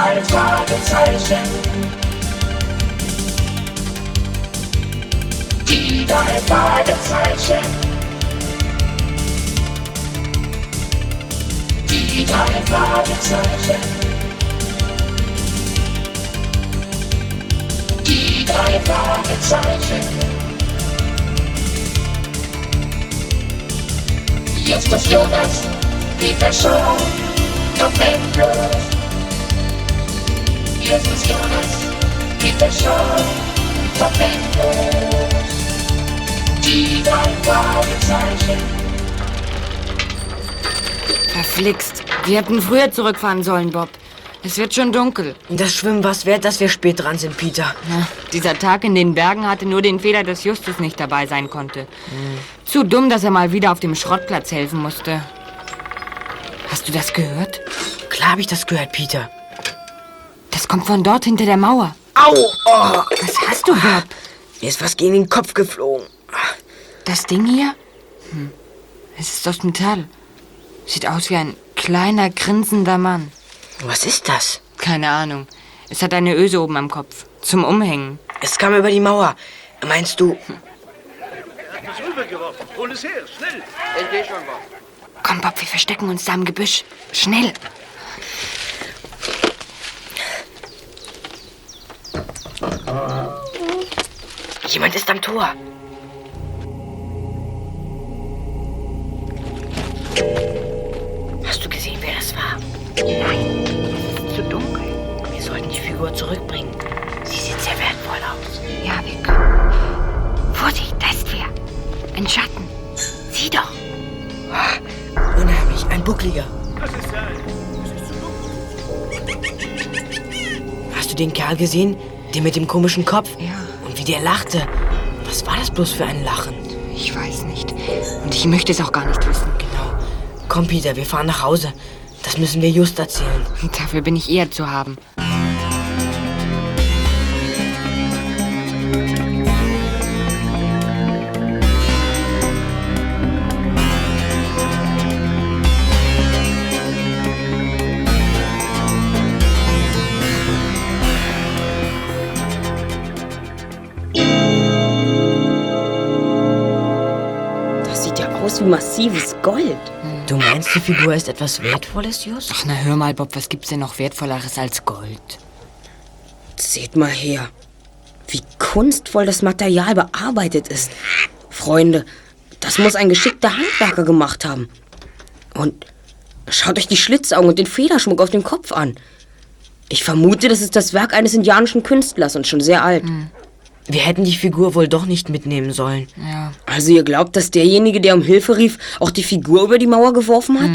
drei Fragezeichen. Die drei Fragezeichen. Die drei Fragezeichen. Die drei Fragezeichen. Jetzt ist Jonas, die Person, top endlos. Ist Jonas, die top endlos. Die Fragezeichen. Verflixt. Wir hätten früher zurückfahren sollen, Bob. Es wird schon dunkel. Das Schwimmen war's wert, dass wir spät dran sind, Peter. Ja, dieser Tag in den Bergen hatte nur den Fehler, dass Justus nicht dabei sein konnte. Zu dumm, dass er mal wieder auf dem Schrottplatz helfen musste. Hast du das gehört? Klar habe ich das gehört, Peter. Das kommt von dort hinter der Mauer. Au! Oh, Was hast du, Bob? mir ist was gegen den Kopf geflogen. Das Ding hier? Hm. Es ist aus Metall. Sieht aus wie ein kleiner, grinsender Mann. Was ist das? Keine Ahnung. Es hat eine Öse oben am Kopf. Zum Umhängen. Es kam über die Mauer. Meinst du, rübergeworfen. Hol es her, schnell. Komm, Bob, wir verstecken uns da im Gebüsch. Schnell. Jemand ist am Tor? Hast du gesehen, wer das war? Nein, es ist zu dunkel. Wir sollten die Figur zurückbringen. Sie sieht sehr wertvoll aus. Ja, wir können. Vorsicht, da ist wer. Ein Schatten. Sieh doch. Unheimlich, ein Buckliger. Das ist er. Es ist zu dunkel. Hast du den Kerl gesehen? Den mit dem komischen Kopf? Ja. Der lachte. Was war das bloß für ein Lachen? Ich weiß nicht. Und ich möchte es auch gar nicht wissen. Genau. Komm, Peter, wir fahren nach Hause. Das müssen wir just erzählen. Dafür bin ich eher zu haben. Wie massives Gold. Du meinst, die Figur ist etwas Wertvolles, Just? Ach, na hör mal, Bob, was gibt's denn noch Wertvolleres als Gold? Seht mal her, wie kunstvoll das Material bearbeitet ist. Freunde, das muss ein geschickter Handwerker gemacht haben. Und schaut euch die Schlitzaugen und den Federschmuck auf dem Kopf an. Ich vermute, das ist das Werk eines indianischen Künstlers und schon sehr alt. Wir hätten die Figur wohl doch nicht mitnehmen sollen. Ja. Also ihr glaubt, dass derjenige, der um Hilfe rief, auch die Figur über die Mauer geworfen hat?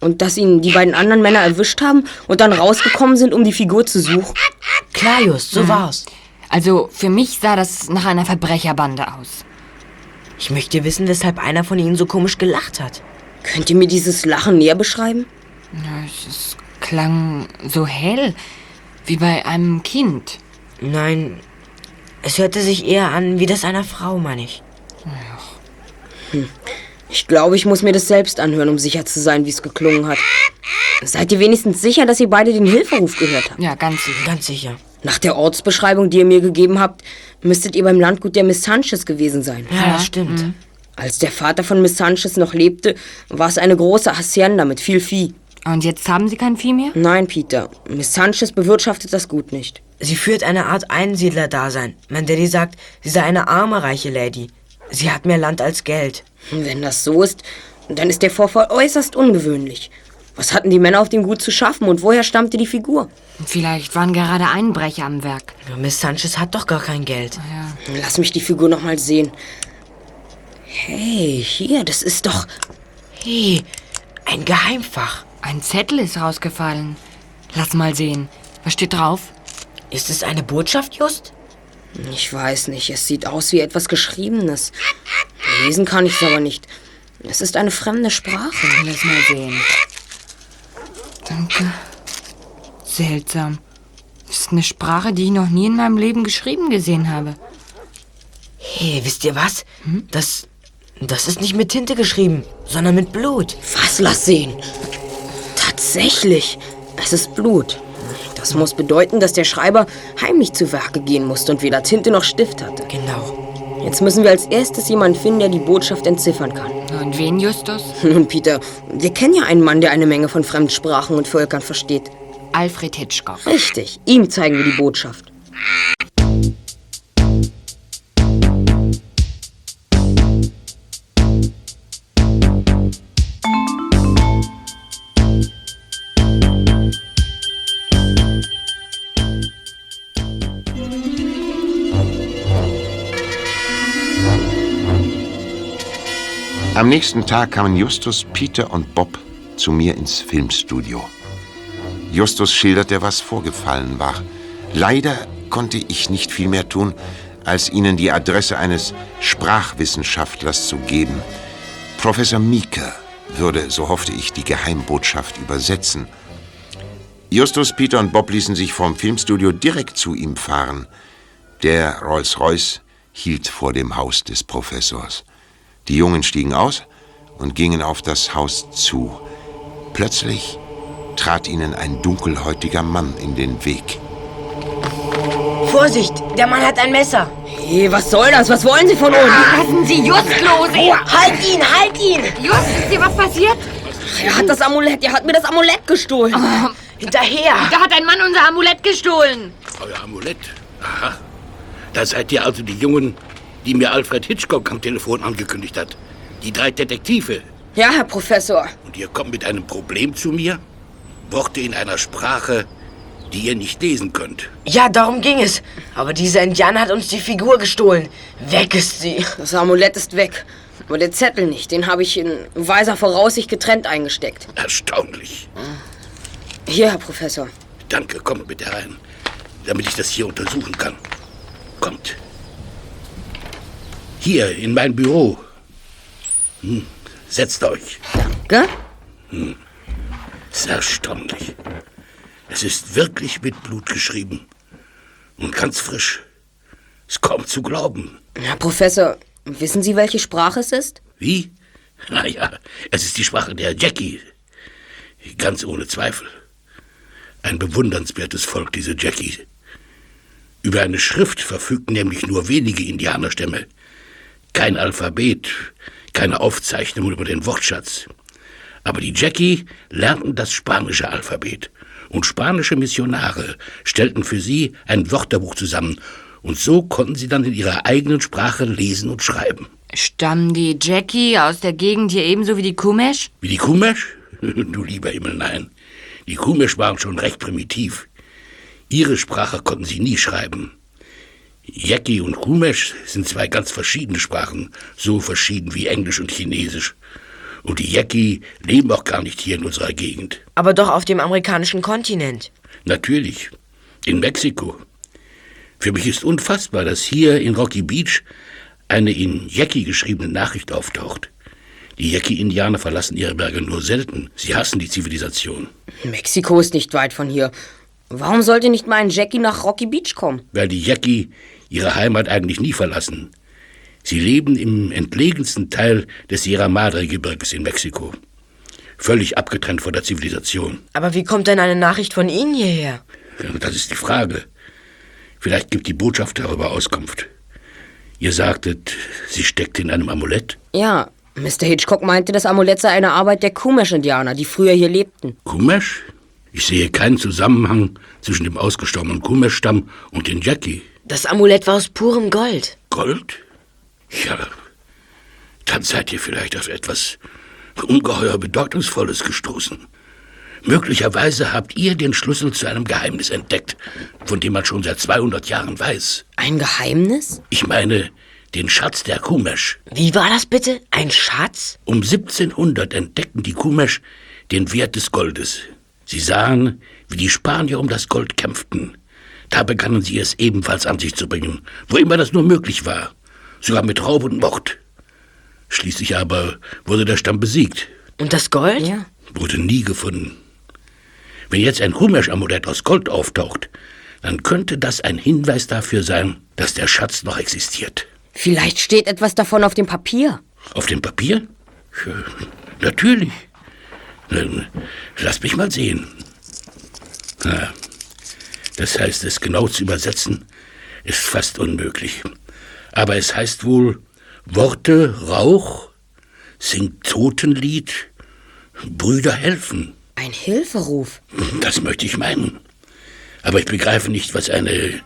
Und dass ihn die beiden anderen Männer erwischt haben und dann rausgekommen sind, um die Figur zu suchen? Klar, Just, so war's. Also, für mich sah das nach einer Verbrecherbande aus. Ich möchte wissen, weshalb einer von ihnen so komisch gelacht hat. Könnt ihr mir dieses Lachen näher beschreiben? Ja, es, es klang so hell, wie bei einem Kind. Nein, es hörte sich eher an wie das einer Frau, meine ich. Ich glaube, ich muss mir das selbst anhören, um sicher zu sein, wie es geklungen hat. Seid ihr wenigstens sicher, dass ihr beide den Hilferuf gehört habt? Ja, ganz sicher. Ganz sicher. Nach der Ortsbeschreibung, die ihr mir gegeben habt, müsstet ihr beim Landgut der Miss Sanchez gewesen sein. Ja, das stimmt. Als der Vater von Miss Sanchez noch lebte, war es eine große Hacienda mit viel Vieh. Und jetzt haben Sie kein Vieh mehr? Nein, Peter, Miss Sanchez bewirtschaftet das Gut nicht. Sie führt eine Art Einsiedler-Dasein. Mein Daddy sagt, sie sei eine arme, reiche Lady. Sie hat mehr Land als Geld. Wenn das so ist, dann ist der Vorfall äußerst ungewöhnlich. Was hatten die Männer auf dem Gut zu schaffen und woher stammte die Figur? Vielleicht waren gerade Einbrecher am Werk. Miss Sanchez hat doch gar kein Geld. Lass mich die Figur noch mal sehen. Hey, hier, das ist doch. Hey, ein Geheimfach. Ein Zettel ist rausgefallen. Lass mal sehen. Was steht drauf? Ist es eine Botschaft, Just? Ich weiß nicht, es sieht aus wie etwas Geschriebenes. Lesen kann ich es aber nicht. Es ist eine fremde Sprache. Lass mal sehen. Danke. Seltsam. Das ist eine Sprache, die ich noch nie in meinem Leben geschrieben gesehen habe. Hey, wisst ihr was? Das, das ist nicht mit Tinte geschrieben, sondern mit Blut. Was? Lass sehen. Tatsächlich. Es ist Blut. Das muss bedeuten, dass der Schreiber heimlich zu Werke gehen musste und weder Tinte noch Stift hatte. Genau. Jetzt müssen wir als erstes jemanden finden, der die Botschaft entziffern kann. Und wen, Justus? Nun, Peter, wir kennen ja einen Mann, der eine Menge von Fremdsprachen und Völkern versteht. Alfred Hitchcock. Richtig, ihm zeigen wir die Botschaft. Am nächsten Tag kamen Justus, Peter und Bob zu mir ins Filmstudio. Justus schilderte, was vorgefallen war. Leider konnte ich nicht viel mehr tun, als ihnen die Adresse eines Sprachwissenschaftlers zu geben. Professor Mieke würde, so hoffte ich, die Geheimbotschaft übersetzen. Justus, Peter und Bob ließen sich vom Filmstudio direkt zu ihm fahren. Der Rolls-Royce hielt vor dem Haus des Professors. Die Jungen stiegen aus und gingen auf das Haus zu. Plötzlich trat ihnen ein dunkelhäutiger Mann in den Weg. Vorsicht, der Mann hat ein Messer. Hey, was soll das? Was wollen Sie von uns? Lassen Sie Just los! Halt ihn, halt ihn! Just, ist dir was passiert? Er hat das Amulett, er hat mir das Amulett gestohlen. Hinterher. Da hat ein Mann unser Amulett gestohlen. Euer Amulett? Aha. Da seid ihr also die Jungen, die mir Alfred Hitchcock am Telefon angekündigt hat. Die drei Detektive. Ja, Herr Professor. Und ihr kommt mit einem Problem zu mir? Worte in einer Sprache, die ihr nicht lesen könnt. Ja, darum ging es. Aber dieser Indianer hat uns die Figur gestohlen. Weg ist sie. Das Amulett ist weg. Aber der Zettel nicht. Den habe ich in weiser Voraussicht getrennt eingesteckt. Erstaunlich. Hier, Herr Professor. Danke, kommt bitte rein, damit ich das hier untersuchen kann. Kommt. Hier, in mein Büro. Hm, setzt euch. Gell? Es ist erstaunlich. Es ist wirklich mit Blut geschrieben. Und ganz frisch. Ist kaum zu glauben. Herr Professor, wissen Sie, welche Sprache es ist? Wie? Naja, es ist die Sprache der Jackie. Ganz ohne Zweifel. Ein bewundernswertes Volk, diese Jackie. Über eine Schrift verfügten nämlich nur wenige Indianerstämme. Kein Alphabet, keine Aufzeichnung über den Wortschatz. Aber die Jackie lernten das spanische Alphabet. Und spanische Missionare stellten für sie ein Wörterbuch zusammen. Und so konnten sie dann in ihrer eigenen Sprache lesen und schreiben. Stammen die Jackie aus der Gegend hier ebenso wie die Kumesh? Wie die Kumesch? Du lieber Himmel, nein. Die Kumesch waren schon recht primitiv. Ihre Sprache konnten sie nie schreiben. Yaki und Kumesch sind zwei ganz verschiedene Sprachen, so verschieden wie Englisch und Chinesisch. Und die Yaki leben auch gar nicht hier in unserer Gegend. Aber doch auf dem amerikanischen Kontinent. Natürlich, in Mexiko. Für mich ist unfassbar, dass hier in Rocky Beach eine in Yaki geschriebene Nachricht auftaucht. Die Yaki-Indianer verlassen ihre Berge nur selten. Sie hassen die Zivilisation. Mexiko ist nicht weit von hier. Warum sollte nicht mal ein Jackie nach Rocky Beach kommen? weil die Yaqui ihre Heimat eigentlich nie verlassen. Sie leben im entlegensten Teil des Sierra Madre-Gebirges in Mexiko. Völlig abgetrennt von der Zivilisation. Aber wie kommt denn eine Nachricht von Ihnen hierher? Das ist die Frage. Vielleicht gibt die Botschaft darüber Auskunft. Ihr sagtet, sie steckt in einem Amulett. Ja, Mr. Hitchcock meinte, das Amulett sei eine Arbeit der Kumesh-Indianer, die früher hier lebten. Kumesh? Ich sehe keinen Zusammenhang zwischen dem ausgestorbenen Kumesh-Stamm und den Yaqui. Das Amulett war aus purem Gold. Gold? Ja, dann seid ihr vielleicht auf etwas ungeheuer Bedeutungsvolles gestoßen. Möglicherweise habt ihr den Schlüssel zu einem Geheimnis entdeckt, von dem man schon seit 200 Jahren weiß. Ein Geheimnis? Ich meine, den Schatz der Kumesh. Wie war das bitte? Ein Schatz? Um 1700 entdeckten die Kumesh den Wert des Goldes. Sie sahen, wie die Spanier um das Gold kämpften. Da begannen sie es ebenfalls an sich zu bringen, wo immer das nur möglich war, sogar mit Raub und Mord. Schließlich aber wurde der Stamm besiegt, Und das Gold? Ja. wurde nie gefunden. Wenn jetzt ein Kumesh-Amulett aus Gold auftaucht, dann könnte das ein Hinweis dafür sein, dass der Schatz noch existiert. Vielleicht steht etwas davon auf dem Papier. Auf dem Papier? Ja, natürlich. Dann Lass mich mal sehen. Na, Das heißt, es genau zu übersetzen, ist fast unmöglich. Aber es heißt wohl Worte, Rauch, singt Totenlied, Brüder helfen. Ein Hilferuf. Das möchte ich meinen. Aber ich begreife nicht, was eine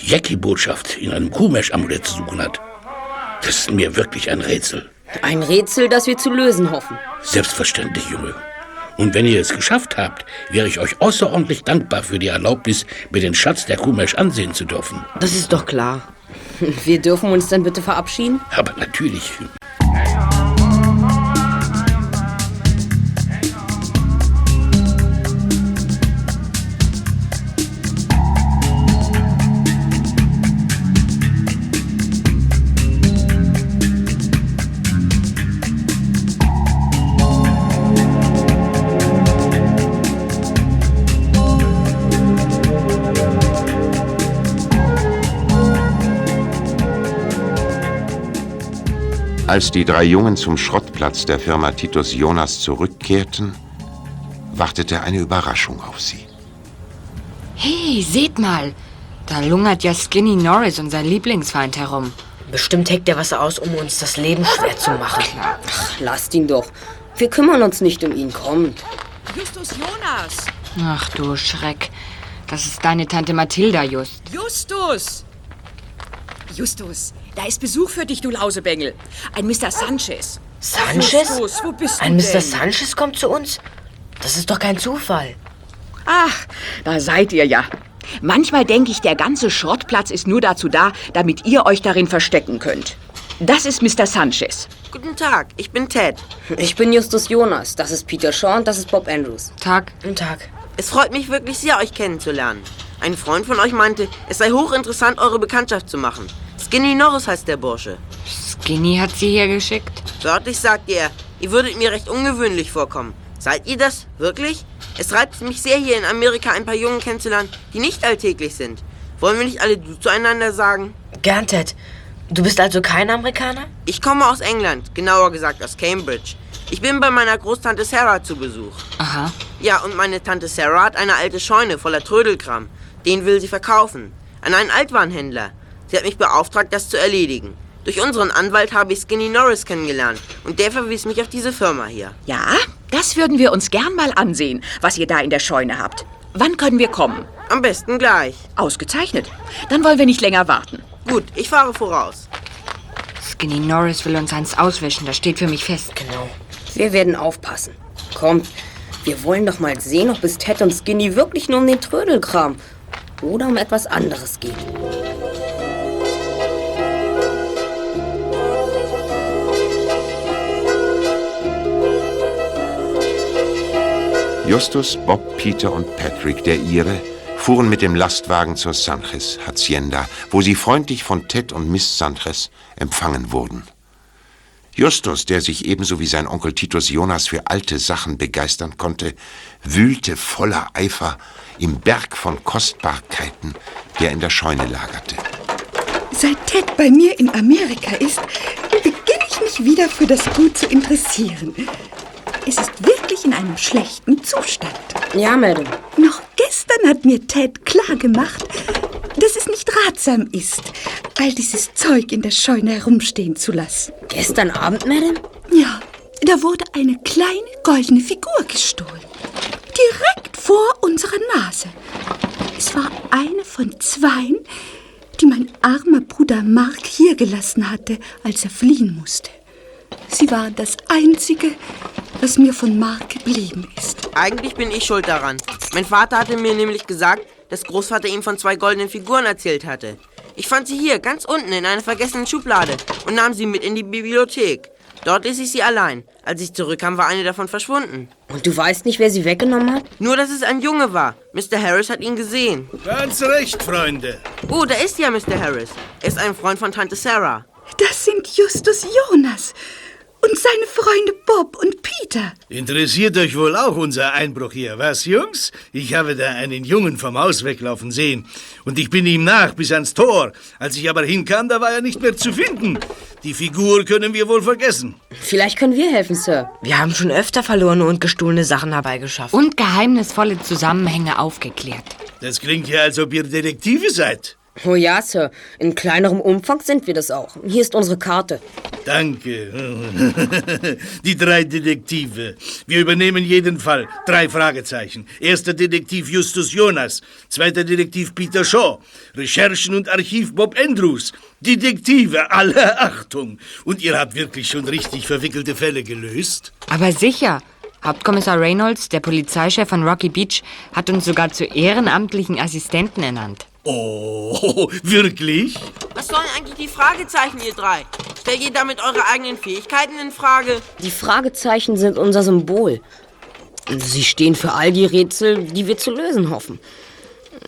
Jackie-Botschaft in einem Kuhmesch-Amulett zu suchen hat. Das ist mir wirklich ein Rätsel. Ein Rätsel, das wir zu lösen hoffen. Selbstverständlich, Junge. Und wenn ihr es geschafft habt, wäre ich euch außerordentlich dankbar für die Erlaubnis, mir den Schatz der Kuhmesch ansehen zu dürfen. Das ist doch klar. Wir dürfen uns dann bitte verabschieden? Aber natürlich. Als die drei Jungen zum Schrottplatz der Firma Titus Jonas zurückkehrten, wartete eine Überraschung auf sie. Hey, seht mal. Da lungert ja Skinny Norris, unser Lieblingsfeind, herum. Bestimmt heckt er was aus, um uns das Leben schwer zu machen. Lasst ihn doch. Wir kümmern uns nicht um ihn. Kommt. Justus Jonas! Ach du Schreck. Das ist deine Tante Mathilda, Just. Justus! Justus, da ist Besuch für dich, du Lausebengel. Ein Mr. Sanchez. Sanchez? Justus, wo bist Ein du Mr. denn? Sanchez kommt zu uns? Das ist doch kein Zufall. Ach, da seid ihr ja. Manchmal denke ich, der ganze Schrottplatz ist nur dazu da, damit ihr euch darin verstecken könnt. Das ist Mr. Sanchez. Guten Tag, ich bin Ted. Ich bin Justus Jonas. Das ist Peter Shaw und das ist Bob Andrews. Tag. Guten Tag. Es freut mich wirklich sehr, euch kennenzulernen. Ein Freund von euch meinte, es sei hochinteressant, eure Bekanntschaft zu machen. Skinny Norris heißt der Bursche. Skinny hat sie hier geschickt. Wörtlich sagt er, ihr würdet mir recht ungewöhnlich vorkommen. Seid ihr das? Wirklich? Es reizt mich sehr, hier in Amerika ein paar Jungen kennenzulernen, die nicht alltäglich sind. Wollen wir nicht alle du zueinander sagen? Gern, Ted. Du bist also kein Amerikaner? Ich komme aus England, genauer gesagt aus Cambridge. Ich bin bei meiner Großtante Sarah zu Besuch. Aha. Ja, und meine Tante Sarah hat eine alte Scheune voller Trödelkram. Den will sie verkaufen. An einen Altwarenhändler. Sie hat mich beauftragt, das zu erledigen. Durch unseren Anwalt habe ich Skinny Norris kennengelernt. Und der verwies mich auf diese Firma hier. Ja, das würden wir uns gern mal ansehen, was ihr da in der Scheune habt. Wann können wir kommen? Am besten gleich. Ausgezeichnet. Dann wollen wir nicht länger warten. Gut, ich fahre voraus. Skinny Norris will uns eins auswischen, das steht für mich fest. Genau. Wir werden aufpassen. Kommt. Wir wollen doch mal sehen, ob es Ted und Skinny wirklich nur um den Trödelkram oder um etwas anderes geht. Justus, Bob, Peter und Patrick, der ihre, fuhren mit dem Lastwagen zur Sanchez Hacienda, wo sie freundlich von Ted und Miss Sanchez empfangen wurden. Justus, der sich ebenso wie sein Onkel Titus Jonas für alte Sachen begeistern konnte, wühlte voller Eifer im Berg von Kostbarkeiten, der in der Scheune lagerte. Seit Ted bei mir in Amerika ist, beginne ich mich wieder für das Gut zu interessieren. Es ist wirklich in einem schlechten Zustand. Ja, Madam. Noch gestern hat mir Ted klargemacht, dass es nicht ratsam ist, all dieses Zeug in der Scheune herumstehen zu lassen. Gestern Abend, Madam? Ja, da wurde eine kleine goldene Figur gestohlen. Direkt vor unserer Nase. Es war eine von zweien, die mein armer Bruder Mark hier gelassen hatte, als er fliehen musste. Sie war das Einzige, was mir von Mark geblieben ist. Eigentlich bin ich schuld daran. Mein Vater hatte mir nämlich gesagt, dass Großvater ihm von zwei goldenen Figuren erzählt hatte. Ich fand sie hier, ganz unten, in einer vergessenen Schublade und nahm sie mit in die Bibliothek. Dort ließ ich sie allein. Als ich zurückkam, war eine davon verschwunden. Und du weißt nicht, wer sie weggenommen hat? Nur, dass es ein Junge war. Mr. Harris hat ihn gesehen. Ganz recht, Freunde. Oh, da ist ja Mr. Harris. Er ist ein Freund von Tante Sarah. Das sind Justus Jonas und seine Freunde Bob und Peter. Interessiert euch wohl auch unser Einbruch hier, was, Jungs? Ich habe da einen Jungen vom Haus weglaufen sehen. Und ich bin ihm nach bis ans Tor. Als ich aber hinkam, da war er nicht mehr zu finden. Die Figur können wir wohl vergessen. Vielleicht können wir helfen, Sir. Wir haben schon öfter verlorene und gestohlene Sachen herbeigeschafft. Und geheimnisvolle Zusammenhänge aufgeklärt. Das klingt ja, als ob ihr Detektive seid. Oh ja, Sir. In kleinerem Umfang sind wir das auch. Hier ist unsere Karte. Danke. Die drei Detektive. Wir übernehmen jeden Fall. Drei Fragezeichen. Erster Detektiv Justus Jonas. Zweiter Detektiv Peter Shaw. Recherchen und Archiv Bob Andrews. Detektive aller Achtung. Und ihr habt wirklich schon richtig verwickelte Fälle gelöst? Aber sicher. Hauptkommissar Reynolds, der Polizeichef von Rocky Beach, hat uns sogar zu ehrenamtlichen Assistenten ernannt. Oh, wirklich? Was sollen eigentlich die Fragezeichen, ihr drei? Stellt ihr damit eure eigenen Fähigkeiten in Frage? Die Fragezeichen sind unser Symbol. Sie stehen für all die Rätsel, die wir zu lösen hoffen.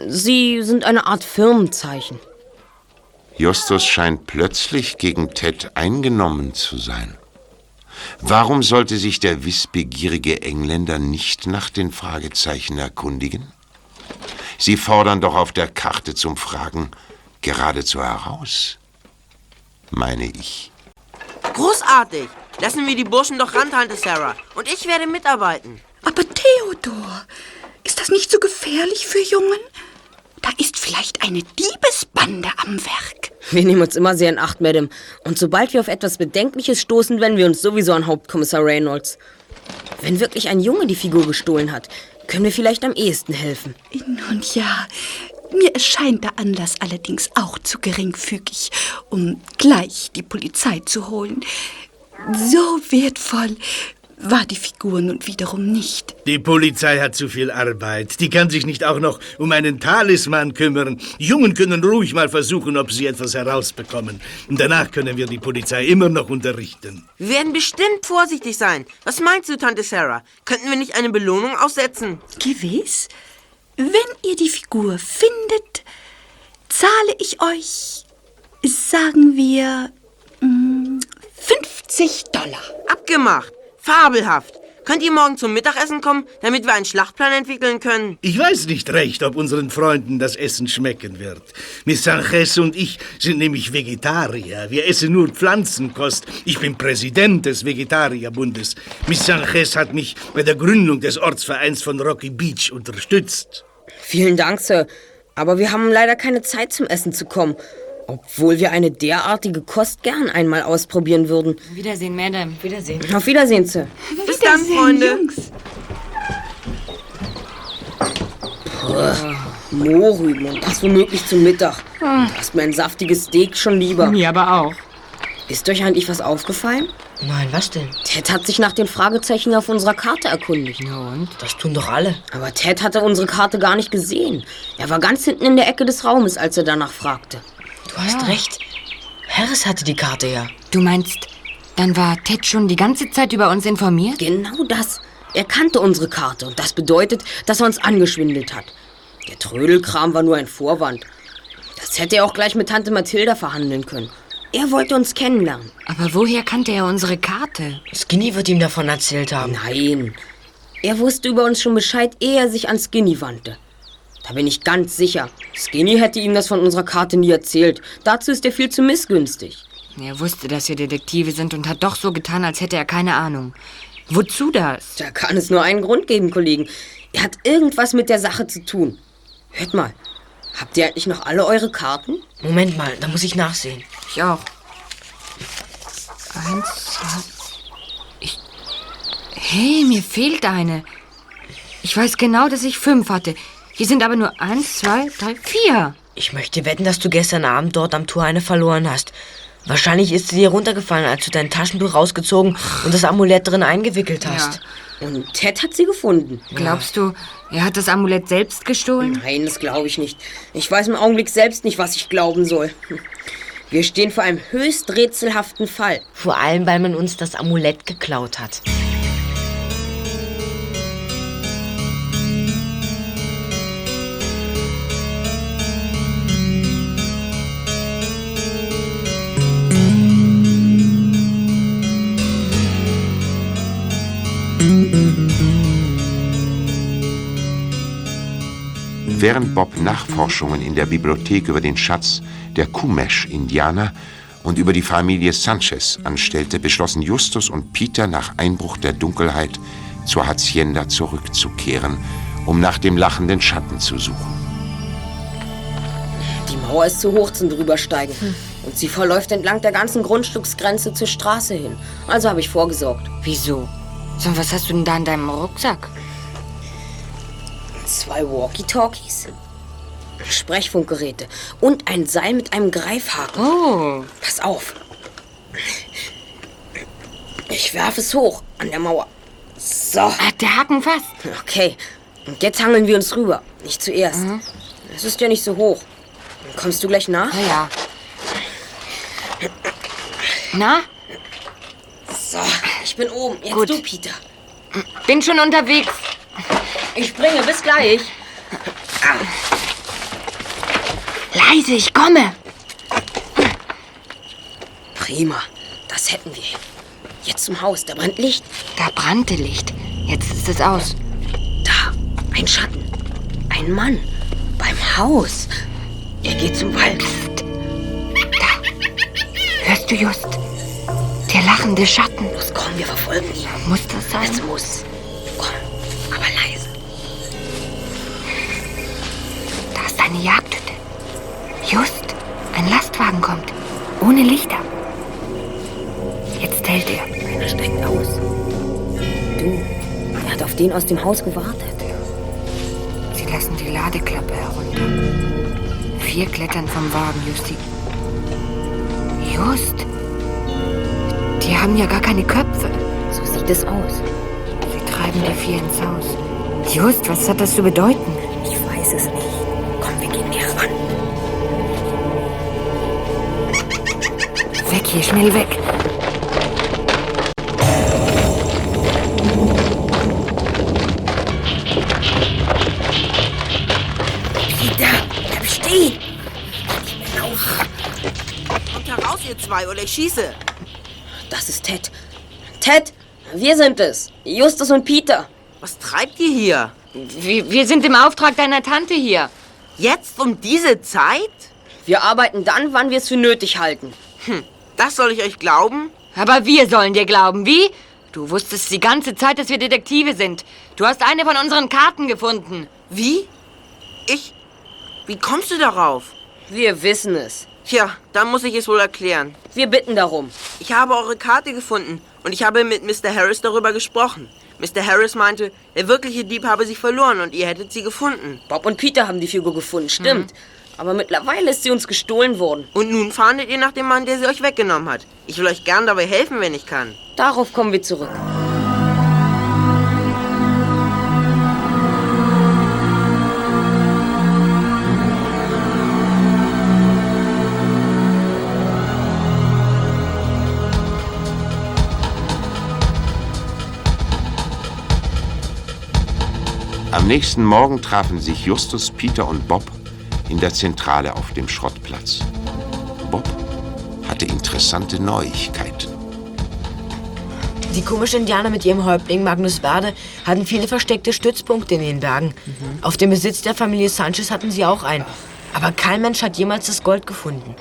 Sie sind eine Art Firmenzeichen. Justus scheint plötzlich gegen Ted eingenommen zu sein. Warum sollte sich der wissbegierige Engländer nicht nach den Fragezeichen erkundigen? Sie fordern doch auf der Karte zum Fragen geradezu heraus, meine ich. Großartig! Lassen wir die Burschen doch ran, Tante Sarah. Und ich werde mitarbeiten. Aber Theodor, ist das nicht so gefährlich für Jungen? Da ist vielleicht eine Diebesbande am Werk. Wir nehmen uns immer sehr in Acht, Madame. Und sobald wir auf etwas Bedenkliches stoßen, wenden wir uns sowieso an Hauptkommissar Reynolds. Wenn wirklich ein Junge die Figur gestohlen hat, können wir vielleicht am ehesten helfen. Nun ja, mir erscheint der Anlass allerdings auch zu geringfügig, um gleich die Polizei zu holen. So wertvoll war die Figur nun wiederum nicht. Die Polizei hat zu viel Arbeit. Die kann sich nicht auch noch um einen Talisman kümmern. Die Jungen können ruhig mal versuchen, ob sie etwas herausbekommen. Und danach können wir die Polizei immer noch unterrichten. Wir werden bestimmt vorsichtig sein. Was meinst du, Tante Sarah? Könnten wir nicht eine Belohnung aussetzen? Gewiss. Wenn ihr die Figur findet, zahle ich euch, sagen wir, mm, 50 Dollar. Abgemacht. Fabelhaft. Könnt ihr morgen zum Mittagessen kommen, damit wir einen Schlachtplan entwickeln können? Ich weiß nicht recht, ob unseren Freunden das Essen schmecken wird. Miss Sanchez und ich sind nämlich Vegetarier. Wir essen nur Pflanzenkost. Ich bin Präsident des Vegetarierbundes. Miss Sanchez hat mich bei der Gründung des Ortsvereins von Rocky Beach unterstützt. Vielen Dank, Sir. Aber wir haben leider keine Zeit zum Essen zu kommen. Obwohl wir eine derartige Kost gern einmal ausprobieren würden. Wiedersehen, Madame. Wiedersehen. Auf Wiedersehen, Sir. Bis dann, Freunde. Jungs. Mohrrüben und das womöglich zum Mittag. Da ist mir ein saftiges Steak schon lieber. Mir aber auch. Ist euch eigentlich was aufgefallen? Nein, was denn? Ted hat sich nach den Fragezeichen auf unserer Karte erkundigt. Ja und? Das tun doch alle. Aber Ted hatte unsere Karte gar nicht gesehen. Er war ganz hinten in der Ecke des Raumes, als er danach fragte. Du hast recht. Harris hatte die Karte ja. Du meinst, dann war Ted schon die ganze Zeit über uns informiert? Genau das. Er kannte unsere Karte und das bedeutet, dass er uns angeschwindelt hat. Der Trödelkram war nur ein Vorwand. Das hätte er auch gleich mit Tante Mathilda verhandeln können. Er wollte uns kennenlernen. Aber woher kannte er unsere Karte? Skinny wird ihm davon erzählt haben. Nein. Er wusste über uns schon Bescheid, ehe er sich an Skinny wandte. Da bin ich ganz sicher. Skinny hätte ihm das von unserer Karte nie erzählt. Dazu ist er viel zu missgünstig. Er wusste, dass wir Detektive sind und hat doch so getan, als hätte er keine Ahnung. Wozu das? Da kann es nur einen Grund geben, Kollegen. Er hat irgendwas mit der Sache zu tun. Hört mal, habt ihr eigentlich noch alle eure Karten? Moment mal, da muss ich nachsehen. Ich auch. Eins, zwei. Ich. Hey, mir fehlt eine. Ich weiß genau, dass ich fünf hatte. Hier sind aber nur eins, zwei, drei, vier. Ich möchte wetten, dass du gestern Abend dort am Tor eine verloren hast. Wahrscheinlich ist sie dir runtergefallen, als du dein Taschentuch rausgezogen und das Amulett drin eingewickelt hast. Und Ted hat sie gefunden. Glaubst du, er hat das Amulett selbst gestohlen? Nein, das glaube ich nicht. Ich weiß im Augenblick selbst nicht, was ich glauben soll. Wir stehen vor einem höchst rätselhaften Fall. Vor allem, weil man uns das Amulett geklaut hat. Während Bob Nachforschungen in der Bibliothek über den Schatz der Kumesh-Indianer und über die Familie Sanchez anstellte, beschlossen Justus und Peter nach Einbruch der Dunkelheit zur Hacienda zurückzukehren, um nach dem lachenden Schatten zu suchen. Mauer ist zu hoch zum drübersteigen. Und sie verläuft entlang der ganzen Grundstücksgrenze zur Straße hin. Also habe ich vorgesorgt. Wieso? So, was hast du denn da in deinem Rucksack? Zwei Walkie-Talkies, Sprechfunkgeräte und ein Seil mit einem Greifhaken. Oh. Pass auf. Ich werfe es hoch an der Mauer. So. Hat der Haken fast. Okay. Und jetzt hangeln wir uns rüber. Nicht zuerst. Es ist ja nicht so hoch. Kommst du gleich nach? Na ja. Na, So, ich bin oben. Jetzt Gut. du, Peter. bin schon unterwegs. Ich springe. Bis gleich. Leise, ich komme. Prima. Das hätten wir. Jetzt zum Haus. Da brennt Licht. Da brannte Licht. Jetzt ist es aus. Da. Ein Schatten. Ein Mann. Beim Haus. Er geht zum Wald. Hörst du just? Der lachende Schatten. Los, komm, wir verfolgen ihn. Muss das sein? Es muss. Eine Jagdhütte. Just, ein Lastwagen kommt. Ohne Lichter. Jetzt hält er. Einer steigt aus. Du, er hat auf den aus dem Haus gewartet. Sie lassen die Ladeklappe herunter. Vier klettern vom Wagen, Justi. Just. Die haben ja gar keine Köpfe. So sieht es aus. Sie treiben die vier ins Haus. Just, was hat das zu bedeuten? Ich weiß es nicht. Hier, schnell weg. Peter, bleib stehen. Kommt heraus, ihr zwei, oder ich schieße. Das ist Ted. Ted, wir sind es. Justus und Peter. Was treibt ihr hier? Wir, wir sind im Auftrag deiner Tante hier. Jetzt um diese Zeit? Wir arbeiten dann, wann wir es für nötig halten. Hm, das soll ich euch glauben? Aber wir sollen dir glauben. Wie? Du wusstest die ganze Zeit, dass wir Detektive sind. Du hast eine von unseren Karten gefunden. Wie? Ich? Wie kommst du darauf? Wir wissen es. Tja, dann muss ich es wohl erklären. Wir bitten darum. Ich habe eure Karte gefunden und ich habe mit Mr. Harris darüber gesprochen. Mr. Harris meinte, der wirkliche Dieb habe sie verloren und ihr hättet sie gefunden. Bob und Peter haben die Figur gefunden, stimmt. Aber mittlerweile ist sie uns gestohlen worden. Und nun fahndet ihr nach dem Mann, der sie euch weggenommen hat. Ich will euch gern dabei helfen, wenn ich kann. Darauf kommen wir zurück. Am nächsten Morgen trafen sich Justus, Peter und Bob in der Zentrale auf dem Schrottplatz. Bob hatte interessante Neuigkeiten. Die komischen Indianer mit ihrem Häuptling Magnus Verde hatten viele versteckte Stützpunkte in den Bergen. Auf dem Besitz der Familie Sanchez hatten sie auch einen. Aber kein Mensch hat jemals das Gold gefunden.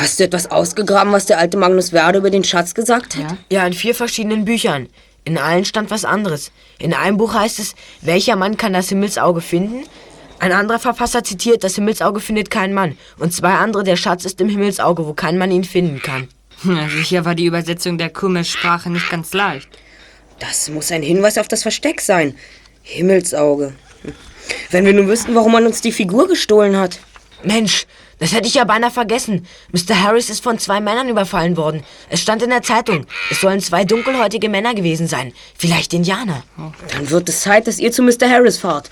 Hast du etwas ausgegraben, was der alte Magnus Verde über den Schatz gesagt hat? Ja, in vier verschiedenen Büchern. In allen stand was anderes. In einem Buch heißt es, welcher Mann kann das Himmelsauge finden? Ein anderer Verfasser zitiert, das Himmelsauge findet keinen Mann. Und zwei andere, der Schatz ist im Himmelsauge, wo kein Mann ihn finden kann. Na, sicher war die Übersetzung der Kummersprache nicht ganz leicht. Das muss ein Hinweis auf das Versteck sein. Himmelsauge. Wenn wir nur wüssten, warum man uns die Figur gestohlen hat. Mensch, das hätte ich ja beinahe vergessen. Mr. Harris ist von zwei Männern überfallen worden. Es stand in der Zeitung. Es sollen zwei dunkelhäutige Männer gewesen sein. Vielleicht Indianer. Dann wird es Zeit, dass ihr zu Mr. Harris fahrt.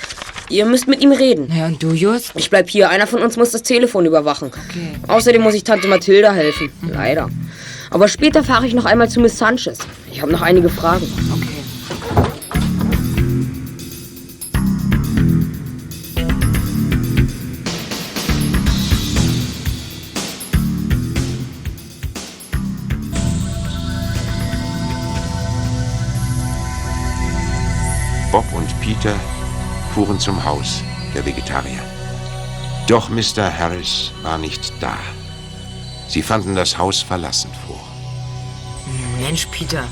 Ihr müsst mit ihm reden. Ja, und du, Just? Ich bleib hier. Einer von uns muss das Telefon überwachen. Okay. Außerdem muss ich Tante Mathilda helfen. Leider. Aber später fahre ich noch einmal zu Miss Sanchez. Ich habe noch einige Fragen. Okay. Peter fuhren zum Haus der Vegetarier. Doch Mr. Harris war nicht da. Sie fanden das Haus verlassen vor. Mensch, Peter.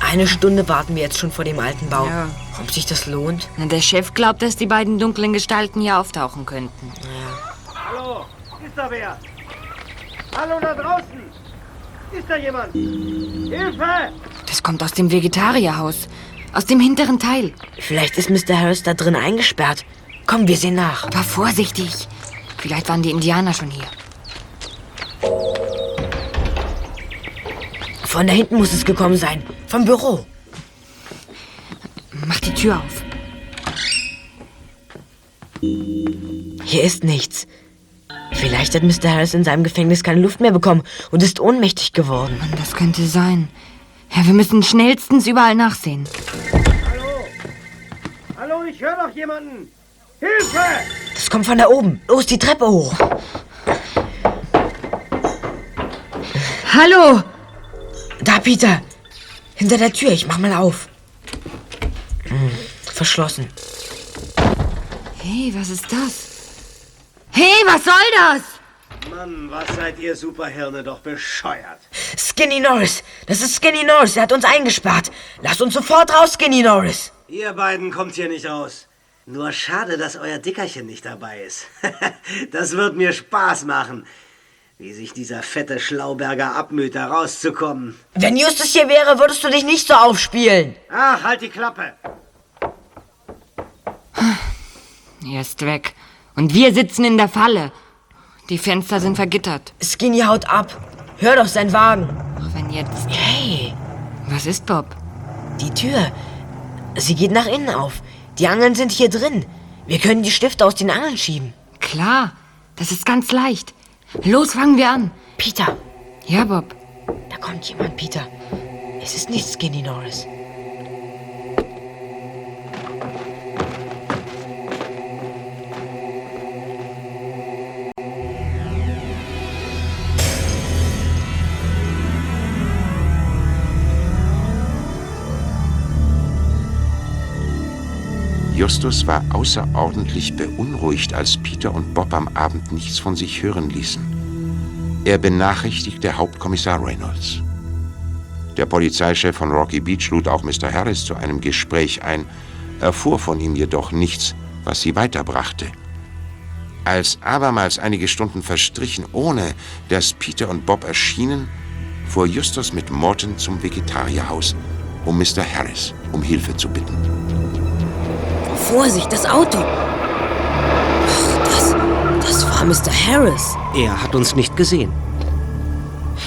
Eine Stunde warten wir jetzt schon vor dem alten Bau. Ja. Ob sich das lohnt? Na, der Chef glaubt, dass die beiden dunklen Gestalten hier auftauchen könnten. Hallo, ist da wer? Hallo da draußen! Ist da jemand? Hilfe! Das kommt aus dem Vegetarierhaus. Aus dem hinteren Teil. Vielleicht ist Mr. Harris da drin eingesperrt. Komm, wir sehen nach. Aber vorsichtig. Vielleicht waren die Indianer schon hier. Von da hinten muss es gekommen sein. Vom Büro. Mach die Tür auf. Hier ist nichts. Vielleicht hat Mr. Harris in seinem Gefängnis keine Luft mehr bekommen und ist ohnmächtig geworden. Das könnte sein. Ja, wir müssen schnellstens überall nachsehen. Hallo? Hallo, ich höre doch jemanden! Hilfe! Das kommt von da oben. Los, die Treppe hoch. Hallo! Da, Peter. Hinter der Tür. Ich mach mal auf. Hm, verschlossen. Hey, was ist das? Hey, was soll das? Mann, was seid ihr Superhirne doch bescheuert. Skinny Norris. Das ist Skinny Norris. Er hat uns eingesperrt. Lasst uns sofort raus, Skinny Norris. Ihr beiden kommt hier nicht raus. Nur schade, dass euer Dickerchen nicht dabei ist. das wird mir Spaß machen. Wie sich dieser fette Schlauberger abmüht, da rauszukommen. Wenn Justus hier wäre, würdest du dich nicht so aufspielen. Ach, halt die Klappe. Er ist weg. Und wir sitzen in der Falle. Die Fenster sind vergittert. Skinny haut ab. Hör doch sein Wagen. Ach, wenn jetzt. Hey, Was ist, Bob? die Tür. Sie geht nach innen auf. Die Angeln sind hier drin. Wir können die Stifte aus den Angeln schieben. Klar, das ist ganz leicht. Los, fangen wir an. Peter, Ja, Bob. da kommt jemand, Peter. Es ist nicht Skinny Norris. Justus war außerordentlich beunruhigt, als Peter und Bob am Abend nichts von sich hören ließen. Er benachrichtigte Hauptkommissar Reynolds. Der Polizeichef von Rocky Beach lud auch Mr. Harris zu einem Gespräch ein, erfuhr von ihm jedoch nichts, was sie weiterbrachte. Als abermals einige Stunden verstrichen, ohne dass Peter und Bob erschienen, fuhr Justus mit Morton zum Vegetarierhaus, um Mr. Harris um Hilfe zu bitten. Vorsicht, das Auto. Ach, das, das war Mr. Harris. Er hat uns nicht gesehen.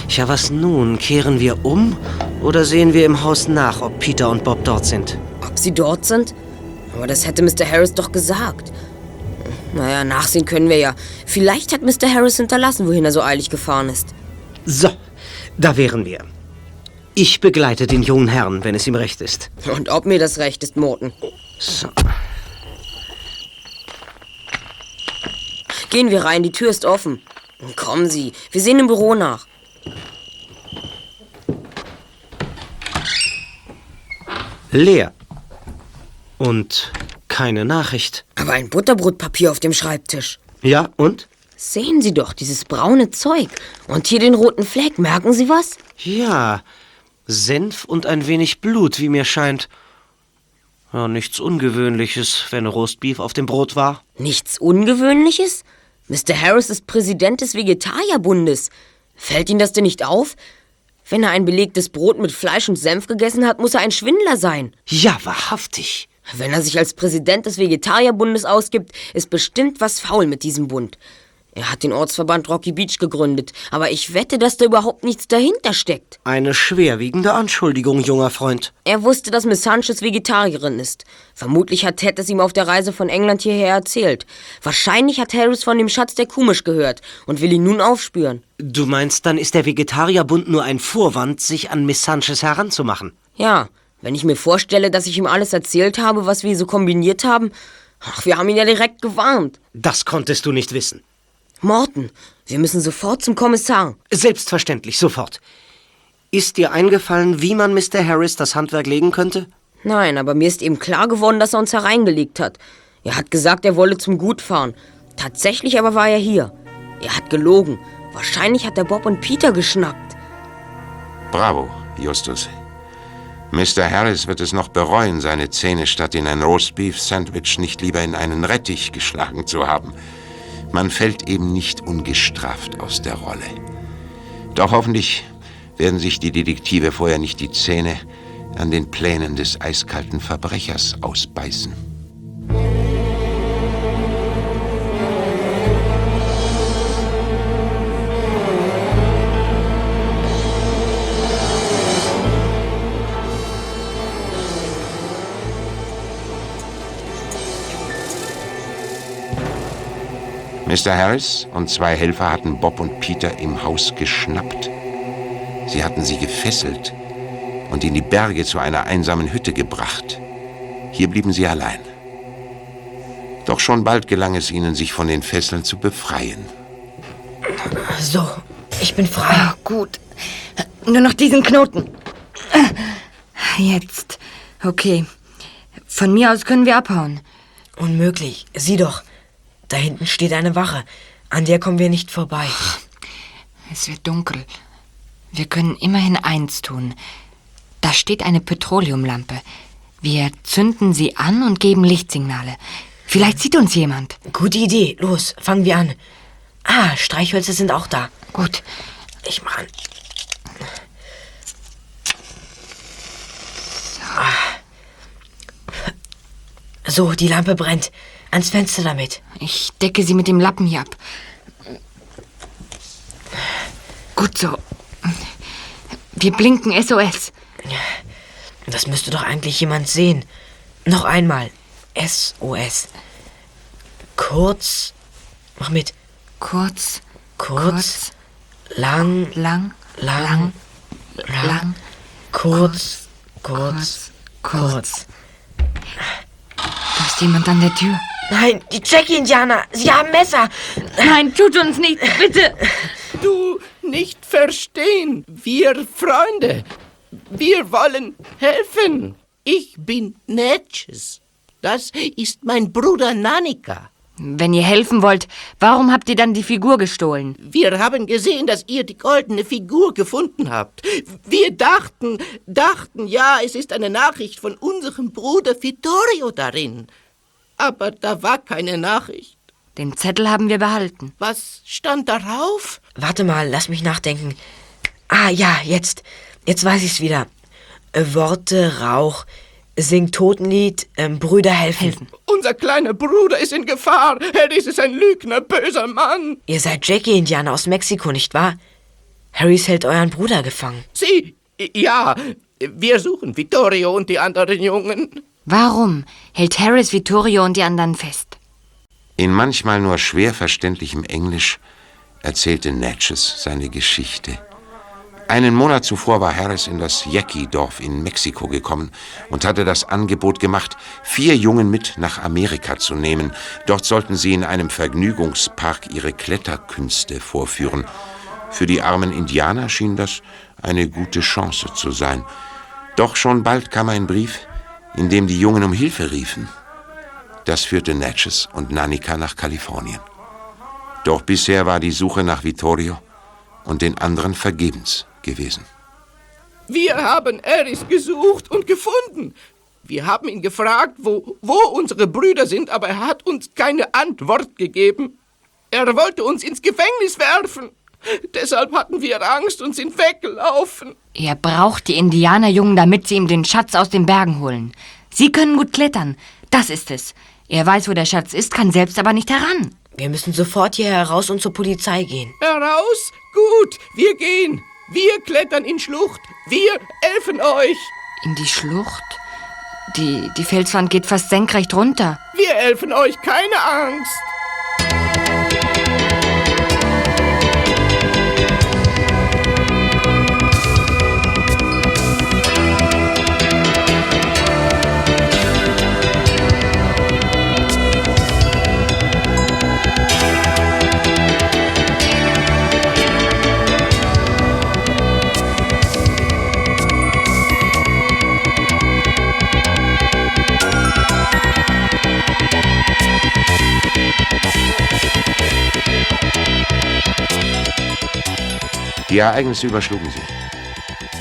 Ja, was nun? Kehren wir um oder sehen wir im Haus nach, ob Peter und Bob dort sind? Ob sie dort sind? Aber das hätte Mr. Harris doch gesagt. Naja, nachsehen können wir ja. Vielleicht hat Mr. Harris hinterlassen, wohin er so eilig gefahren ist. So, da wären wir. Ich begleite den jungen Herrn, wenn es ihm recht ist. Und ob mir das recht ist, Morton. So. Gehen wir rein, die Tür ist offen. Kommen Sie, wir sehen im Büro nach. Leer. Und keine Nachricht. Aber ein Butterbrotpapier auf dem Schreibtisch. Ja, und? Sehen Sie doch, dieses braune Zeug. Und hier den roten Fleck. Merken Sie was? Ja, Senf und ein wenig Blut, wie mir scheint. Ja, nichts Ungewöhnliches, wenn Roastbeef auf dem Brot war. Nichts Ungewöhnliches? Mr. Harris ist Präsident des Vegetarierbundes. Fällt Ihnen das denn nicht auf? Wenn er ein belegtes Brot mit Fleisch und Senf gegessen hat, muss er ein Schwindler sein. Ja, wahrhaftig. Wenn er sich als Präsident des Vegetarierbundes ausgibt, ist bestimmt was faul mit diesem Bund. Er hat den Ortsverband Rocky Beach gegründet, aber ich wette, dass da überhaupt nichts dahinter steckt. Eine schwerwiegende Anschuldigung, junger Freund. Er wusste, dass Miss Sanchez Vegetarierin ist. Vermutlich hat Ted es ihm auf der Reise von England hierher erzählt. Wahrscheinlich hat Harris von dem Schatz der Kumisch gehört und will ihn nun aufspüren. Du meinst, dann ist der Vegetarierbund nur ein Vorwand, sich an Miss Sanchez heranzumachen? Ja, wenn ich mir vorstelle, dass ich ihm alles erzählt habe, was wir so kombiniert haben. Ach, wir haben ihn ja direkt gewarnt. Das konntest du nicht wissen. Morton, wir müssen sofort zum Kommissar. Selbstverständlich, sofort. Ist dir eingefallen, wie man Mr. Harris das Handwerk legen könnte? Nein, aber mir ist eben klar geworden, dass er uns hereingelegt hat. Er hat gesagt, er wolle zum Gut fahren. Tatsächlich aber war er hier. Er hat gelogen. Wahrscheinlich hat er Bob und Peter geschnappt. Bravo, Justus. Mr. Harris wird es noch bereuen, seine Zähne statt in ein Roastbeef-Sandwich nicht lieber in einen Rettich geschlagen zu haben. Man fällt eben nicht ungestraft aus der Rolle. Doch hoffentlich werden sich die Detektive vorher nicht die Zähne an den Plänen des eiskalten Verbrechers ausbeißen. Mr. Harris und zwei Helfer hatten Bob und Peter im Haus geschnappt. Sie hatten sie gefesselt und in die Berge zu einer einsamen Hütte gebracht. Hier blieben sie allein. Doch schon bald gelang es ihnen, sich von den Fesseln zu befreien. So, ich bin frei. Ah, gut. Nur noch diesen Knoten. Jetzt. Okay. Von mir aus können wir abhauen. Unmöglich. Sieh doch. Da hinten steht eine Wache. An der kommen wir nicht vorbei. Es wird dunkel. Wir können immerhin eins tun. Da steht eine Petroleumlampe. Wir zünden sie an und geben Lichtsignale. Vielleicht sieht uns jemand. Gute Idee. Los, fangen wir an. Ah, Streichhölzer sind auch da. Gut. Ich mach an. Ah. So, die Lampe brennt. Ans Fenster damit. Ich decke sie mit dem Lappen hier ab. Gut so. Wir blinken SOS. Das müsste doch eigentlich jemand sehen. Noch einmal. SOS. Kurz. Mach mit. Kurz. Kurz. Lang. Lang. Lang. Lang. Kurz. Kurz. Kurz. Da ist jemand an der Tür. Nein, die Jackie-Indianer. Sie haben Messer. Nein, tut uns nicht. Bitte. Du nicht verstehen. Wir Freunde. Wir wollen helfen. Ich bin Natchez. Das ist mein Bruder Nanika. Wenn ihr helfen wollt, warum habt ihr dann die Figur gestohlen? Wir haben gesehen, dass ihr die goldene Figur gefunden habt. Wir dachten, dachten, ja, es ist eine Nachricht von unserem Bruder Vittorio darin. Aber da war keine Nachricht. Den Zettel haben wir behalten. Was stand darauf? Warte mal, lass mich nachdenken. Ah, ja, jetzt. Jetzt weiß ich's wieder. Äh, Worte, Rauch, sing Totenlied, ähm, Brüder helfen. Helfen. Unser kleiner Bruder ist in Gefahr. Harris ist ein Lügner, böser Mann. Ihr seid Jackie-Indianer aus Mexiko, nicht wahr? Harrys hält euren Bruder gefangen. Sie, ja, wir suchen Vittorio und die anderen Jungen. Warum hält Harris Vittorio und die anderen fest? In manchmal nur schwer verständlichem Englisch erzählte Natchez seine Geschichte. Einen Monat zuvor war Harris in das Yaqui-Dorf in Mexiko gekommen und hatte das Angebot gemacht, vier Jungen mit nach Amerika zu nehmen. Dort sollten sie in einem Vergnügungspark ihre Kletterkünste vorführen. Für die armen Indianer schien das eine gute Chance zu sein. Doch schon bald kam ein Brief, in dem die Jungen um Hilfe riefen. Das führte Natchez und Nanika nach Kalifornien. Doch bisher war die Suche nach Vittorio und den anderen vergebens gewesen. Wir haben Harris gesucht und gefunden. Wir haben ihn gefragt, wo, wo unsere Brüder sind, aber er hat uns keine Antwort gegeben. Er wollte uns ins Gefängnis werfen. Deshalb hatten wir Angst und sind weggelaufen. Er braucht die Indianerjungen, damit sie ihm den Schatz aus den Bergen holen. Sie können gut klettern. Das ist es. Er weiß, wo der Schatz ist, kann selbst aber nicht heran. Wir müssen sofort hier heraus und zur Polizei gehen. Heraus? Gut, wir gehen. Wir klettern in Schlucht. Wir helfen euch. In die Schlucht? Die, die Felswand geht fast senkrecht runter. Wir helfen euch, keine Angst. Die Ereignisse überschlugen sich.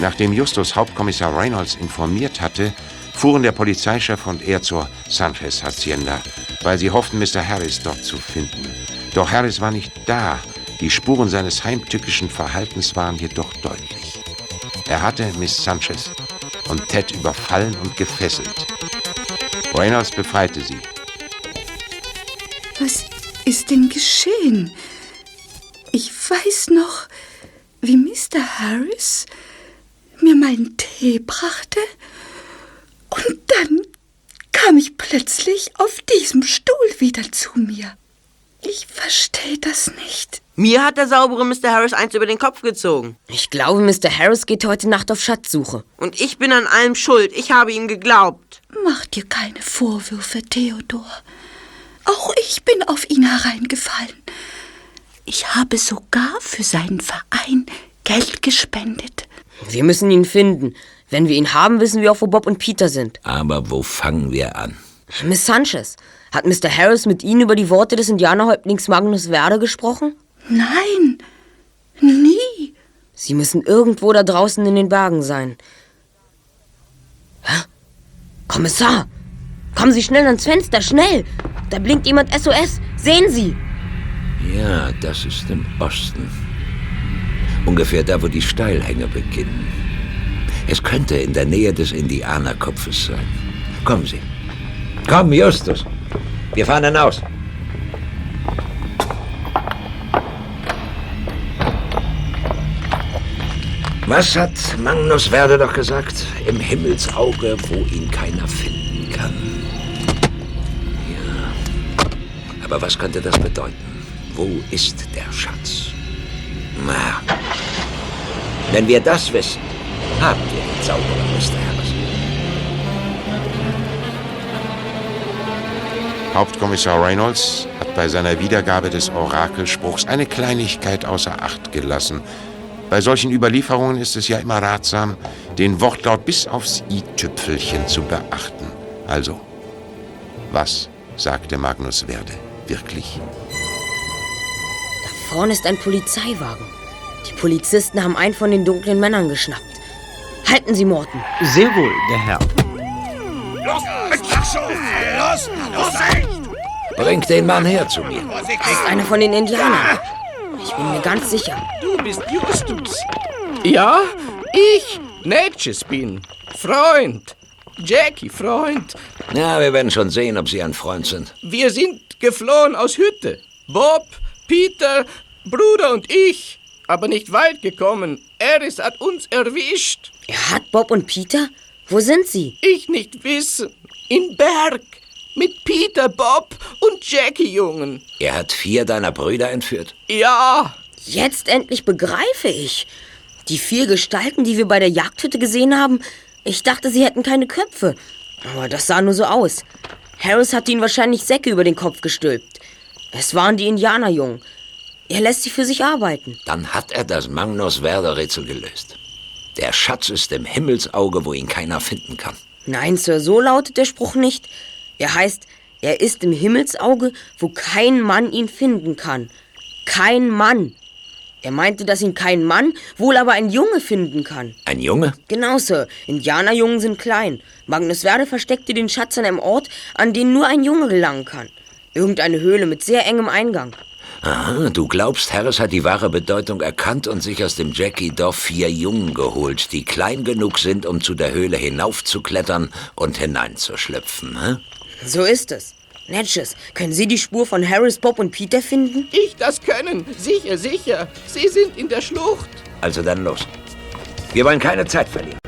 Nachdem Justus Hauptkommissar Reynolds informiert hatte, fuhren der Polizeichef und er zur Sanchez Hacienda weil sie hofften, Mr. Harris dort zu finden. Doch Harris war nicht da. Die Spuren seines heimtückischen Verhaltens waren jedoch deutlich. Er hatte Miss Sanchez und Ted überfallen und gefesselt. Reynolds befreite sie. Was ist denn geschehen? Ich weiß noch, wie Mr. Harris mir meinen Tee brachte und dann kam ich plötzlich auf diesem Stuhl wieder zu mir. Ich verstehe das nicht. Mir hat der saubere Mr. Harris eins über den Kopf gezogen. Ich glaube, Mr. Harris geht heute Nacht auf Schatzsuche. Und ich bin an allem schuld. Ich habe ihm geglaubt. Mach dir keine Vorwürfe, Theodor. Auch ich bin auf ihn hereingefallen. Ich habe sogar für seinen Verein Geld gespendet. Wir müssen ihn finden. Wenn wir ihn haben, wissen wir auch, wo Bob und Peter sind. Aber wo fangen wir an? Miss Sanchez, hat Mr. Harris mit Ihnen über die Worte des Indianerhäuptlings Magnus Verde gesprochen? Nein, nie. Sie müssen irgendwo da draußen in den Bergen sein. Hä? Kommissar, kommen Sie schnell ans Fenster, schnell! Da blinkt jemand SOS. Sehen Sie! Ja, das ist im Osten. Ungefähr da, wo die Steilhänge beginnen. Es könnte in der Nähe des Indianerkopfes sein. Kommen Sie. Komm, Justus. Wir fahren hinaus. Was hat Magnus Verde doch gesagt? Im Himmelsauge, wo ihn keiner finden kann. Ja. Aber was könnte das bedeuten? Wo ist der Schatz? Na, wenn wir das wissen, haben wir den Zauberer, Mr. Harris. Hauptkommissar Reynolds hat bei seiner Wiedergabe des Orakelspruchs eine Kleinigkeit außer Acht gelassen. Bei solchen Überlieferungen ist es ja immer ratsam, den Wortlaut bis aufs i-Tüpfelchen zu beachten. Also, was sagte Magnus Verde wirklich? Vorne ist ein Polizeiwagen. Die Polizisten haben einen von den dunklen Männern geschnappt. Halten Sie, Morten. Sehr wohl, der Herr. Los, los, los, Bringt den Mann her zu mir. Das ist einer von den Indianern. Ich bin mir ganz sicher. Du bist Justus. Ja, ich, Natchez bin. Freund. Jackie, Freund. Ja, wir werden schon sehen, ob Sie ein Freund sind. Wir sind geflohen aus Hütte. Bob, Peter, Bruder und ich. Aber nicht weit gekommen. Eris hat uns erwischt. Er hat Bob und Peter? Wo sind sie? Ich nicht wissen. In Berg. Mit Peter, Bob und Jackie, Jungen. Er hat vier deiner Brüder entführt. Ja. Jetzt endlich begreife ich. Die vier Gestalten, die wir bei der Jagdhütte gesehen haben, ich dachte, sie hätten keine Köpfe. Aber das sah nur so aus. Harris hat ihnen wahrscheinlich Säcke über den Kopf gestülpt. Es waren die Indianerjungen. Er lässt sie für sich arbeiten. Dann hat er das Magnus Verde-Rätsel gelöst. Der Schatz ist im Himmelsauge, wo ihn keiner finden kann. Nein, Sir, so lautet der Spruch nicht. Er heißt, er ist im Himmelsauge, wo kein Mann ihn finden kann. Kein Mann. Er meinte, dass ihn kein Mann, wohl aber ein Junge finden kann. Ein Junge? Genau, Sir. Indianerjungen sind klein. Magnus Verde versteckte den Schatz an einem Ort, an den nur ein Junge gelangen kann. Irgendeine Höhle mit sehr engem Eingang. Aha, du glaubst, Harris hat die wahre Bedeutung erkannt und sich aus dem Jackie-Dorf vier Jungen geholt, die klein genug sind, um zu der Höhle hinaufzuklettern und hineinzuschlüpfen, hä? So ist es. Natchez, können Sie die Spur von Harris, Bob und Peter finden? Ich das können. Sicher, sicher. Sie sind in der Schlucht. Also dann los. Wir wollen keine Zeit verlieren.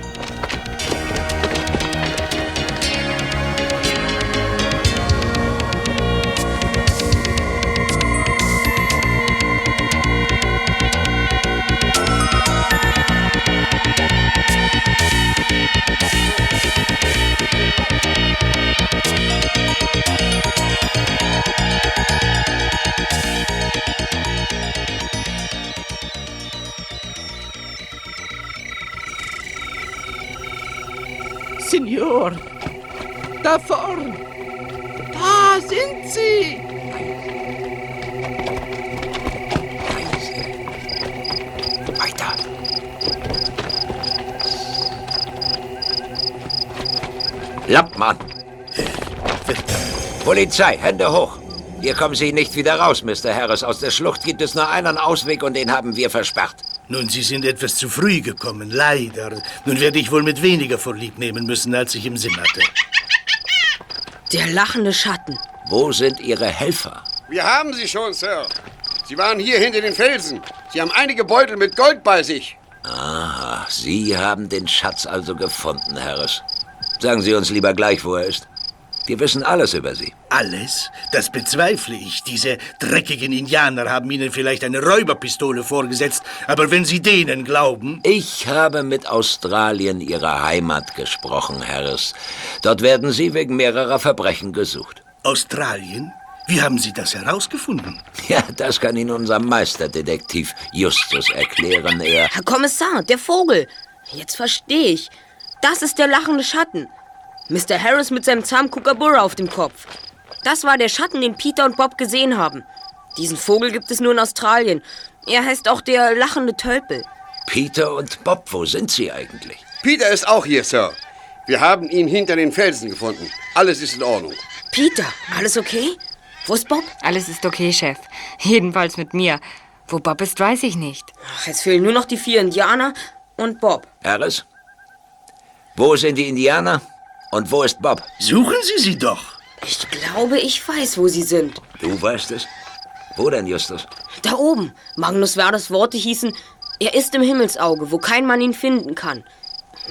Signor, da vorn. Da sind sie. Weiter. Lappmann. Polizei, Hände hoch. Hier kommen Sie nicht wieder raus, Mr. Harris. Aus der Schlucht gibt es nur einen Ausweg und den haben wir versperrt. Nun, Sie sind etwas zu früh gekommen, leider. Nun werde ich wohl mit weniger vorlieb nehmen müssen, als ich im Sinn hatte. Der lachende Schatten. Wo sind Ihre Helfer? Wir haben sie schon, Sir. Sie waren hier hinter den Felsen. Sie haben einige Beutel mit Gold bei sich. Ah, Sie haben den Schatz also gefunden, Harris. Sagen Sie uns lieber gleich, wo er ist. Wir wissen alles über Sie. Alles? Das bezweifle ich. Diese dreckigen Indianer haben Ihnen vielleicht eine Räuberpistole vorgesetzt, aber wenn Sie denen glauben... Ich habe mit Australien, Ihrer Heimat, gesprochen, Harris. Dort werden Sie wegen mehrerer Verbrechen gesucht. Australien? Wie haben Sie das herausgefunden? Ja, das kann Ihnen unser Meisterdetektiv Justus erklären. Er... Herr Kommissar, der Vogel. Jetzt verstehe ich. Das ist der lachende Schatten. Mr. Harris mit seinem zahmen Kookaburra auf dem Kopf. Das war der Schatten, den Peter und Bob gesehen haben. Diesen Vogel gibt es nur in Australien. Er heißt auch der lachende Tölpel. Peter und Bob, wo sind Sie eigentlich? Peter ist auch hier, Sir. Wir haben ihn hinter den Felsen gefunden. Alles ist in Ordnung. Peter, alles okay? Wo ist Bob? Alles ist okay, Chef. Jedenfalls mit mir. Wo Bob ist, weiß ich nicht. Ach, jetzt fehlen nur noch die vier Indianer und Bob. Harris? Wo sind die Indianer? Und wo ist Bob? Suchen Sie sie doch. Ich glaube, ich weiß, wo sie sind. Du weißt es? Wo denn, Justus? Da oben. Magnus Werders Worte hießen, er ist im Himmelsauge, wo kein Mann ihn finden kann.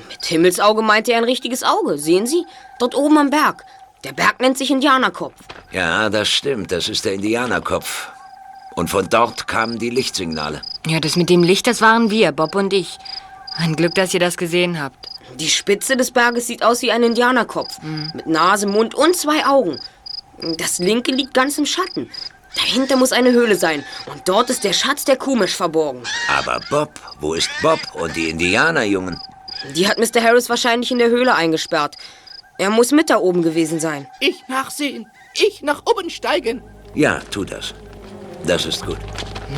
Mit Himmelsauge meinte er ein richtiges Auge. Sehen Sie? Dort oben am Berg. Der Berg nennt sich Indianerkopf. Ja, das stimmt. Das ist der Indianerkopf. Und von dort kamen die Lichtsignale. Ja, das mit dem Licht, das waren wir, Bob und ich. Ein Glück, dass ihr das gesehen habt. Die Spitze des Berges sieht aus wie ein Indianerkopf. Mit Nase, Mund und zwei Augen. Das linke liegt ganz im Schatten. Dahinter muss eine Höhle sein. Und dort ist der Schatz der Kumisch verborgen. Aber Bob, wo ist Bob und die Indianerjungen? Die hat Mr. Harris wahrscheinlich in der Höhle eingesperrt. Er muss mit da oben gewesen sein. Ich nachsehen. Ich nach oben steigen. Ja, tu das. Das ist gut.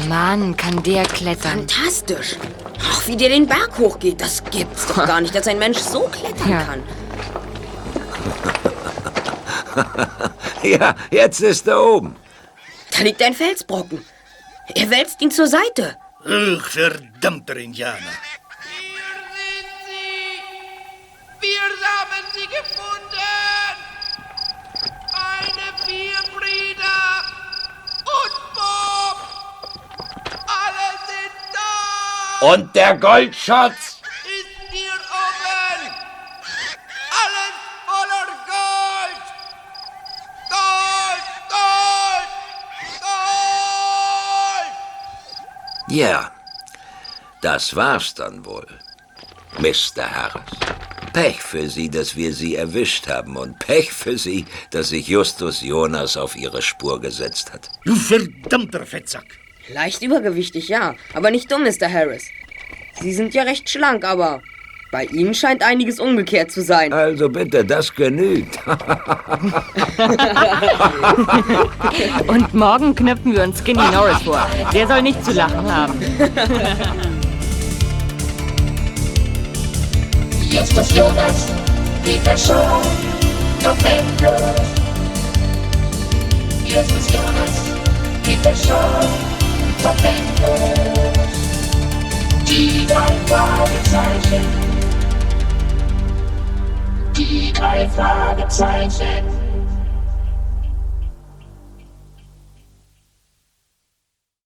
Mann, kann der klettern. Fantastisch. Ach, wie der den Berg hochgeht, das gibt's doch gar nicht, dass ein Mensch so klettern Ja. kann. ja, jetzt ist er oben. Da liegt ein Felsbrocken. Er wälzt ihn zur Seite. Ach, verdammter Indianer. Wir haben sie gefunden. Und der Goldschatz? Ist hier oben. Alles voller Gold. Gold, Gold, Gold. Ja, das war's dann wohl. Mr. Harris. Pech für Sie, dass wir Sie erwischt haben und Pech für Sie, dass sich Justus Jonas auf Ihre Spur gesetzt hat. Du verdammter Fettsack. Leicht übergewichtig, ja. Aber nicht dumm, Mr. Harris. Sie sind ja recht schlank, aber bei Ihnen scheint einiges umgekehrt zu sein. Also bitte, das genügt. Und morgen knöpfen wir uns Skinny Norris vor. Der soll nicht zu lachen haben. Justus Jonas, Peter Shaw, November. Justus Jonas, Peter Shaw, November. Die drei Fragezeichen. Die drei Fragezeichen.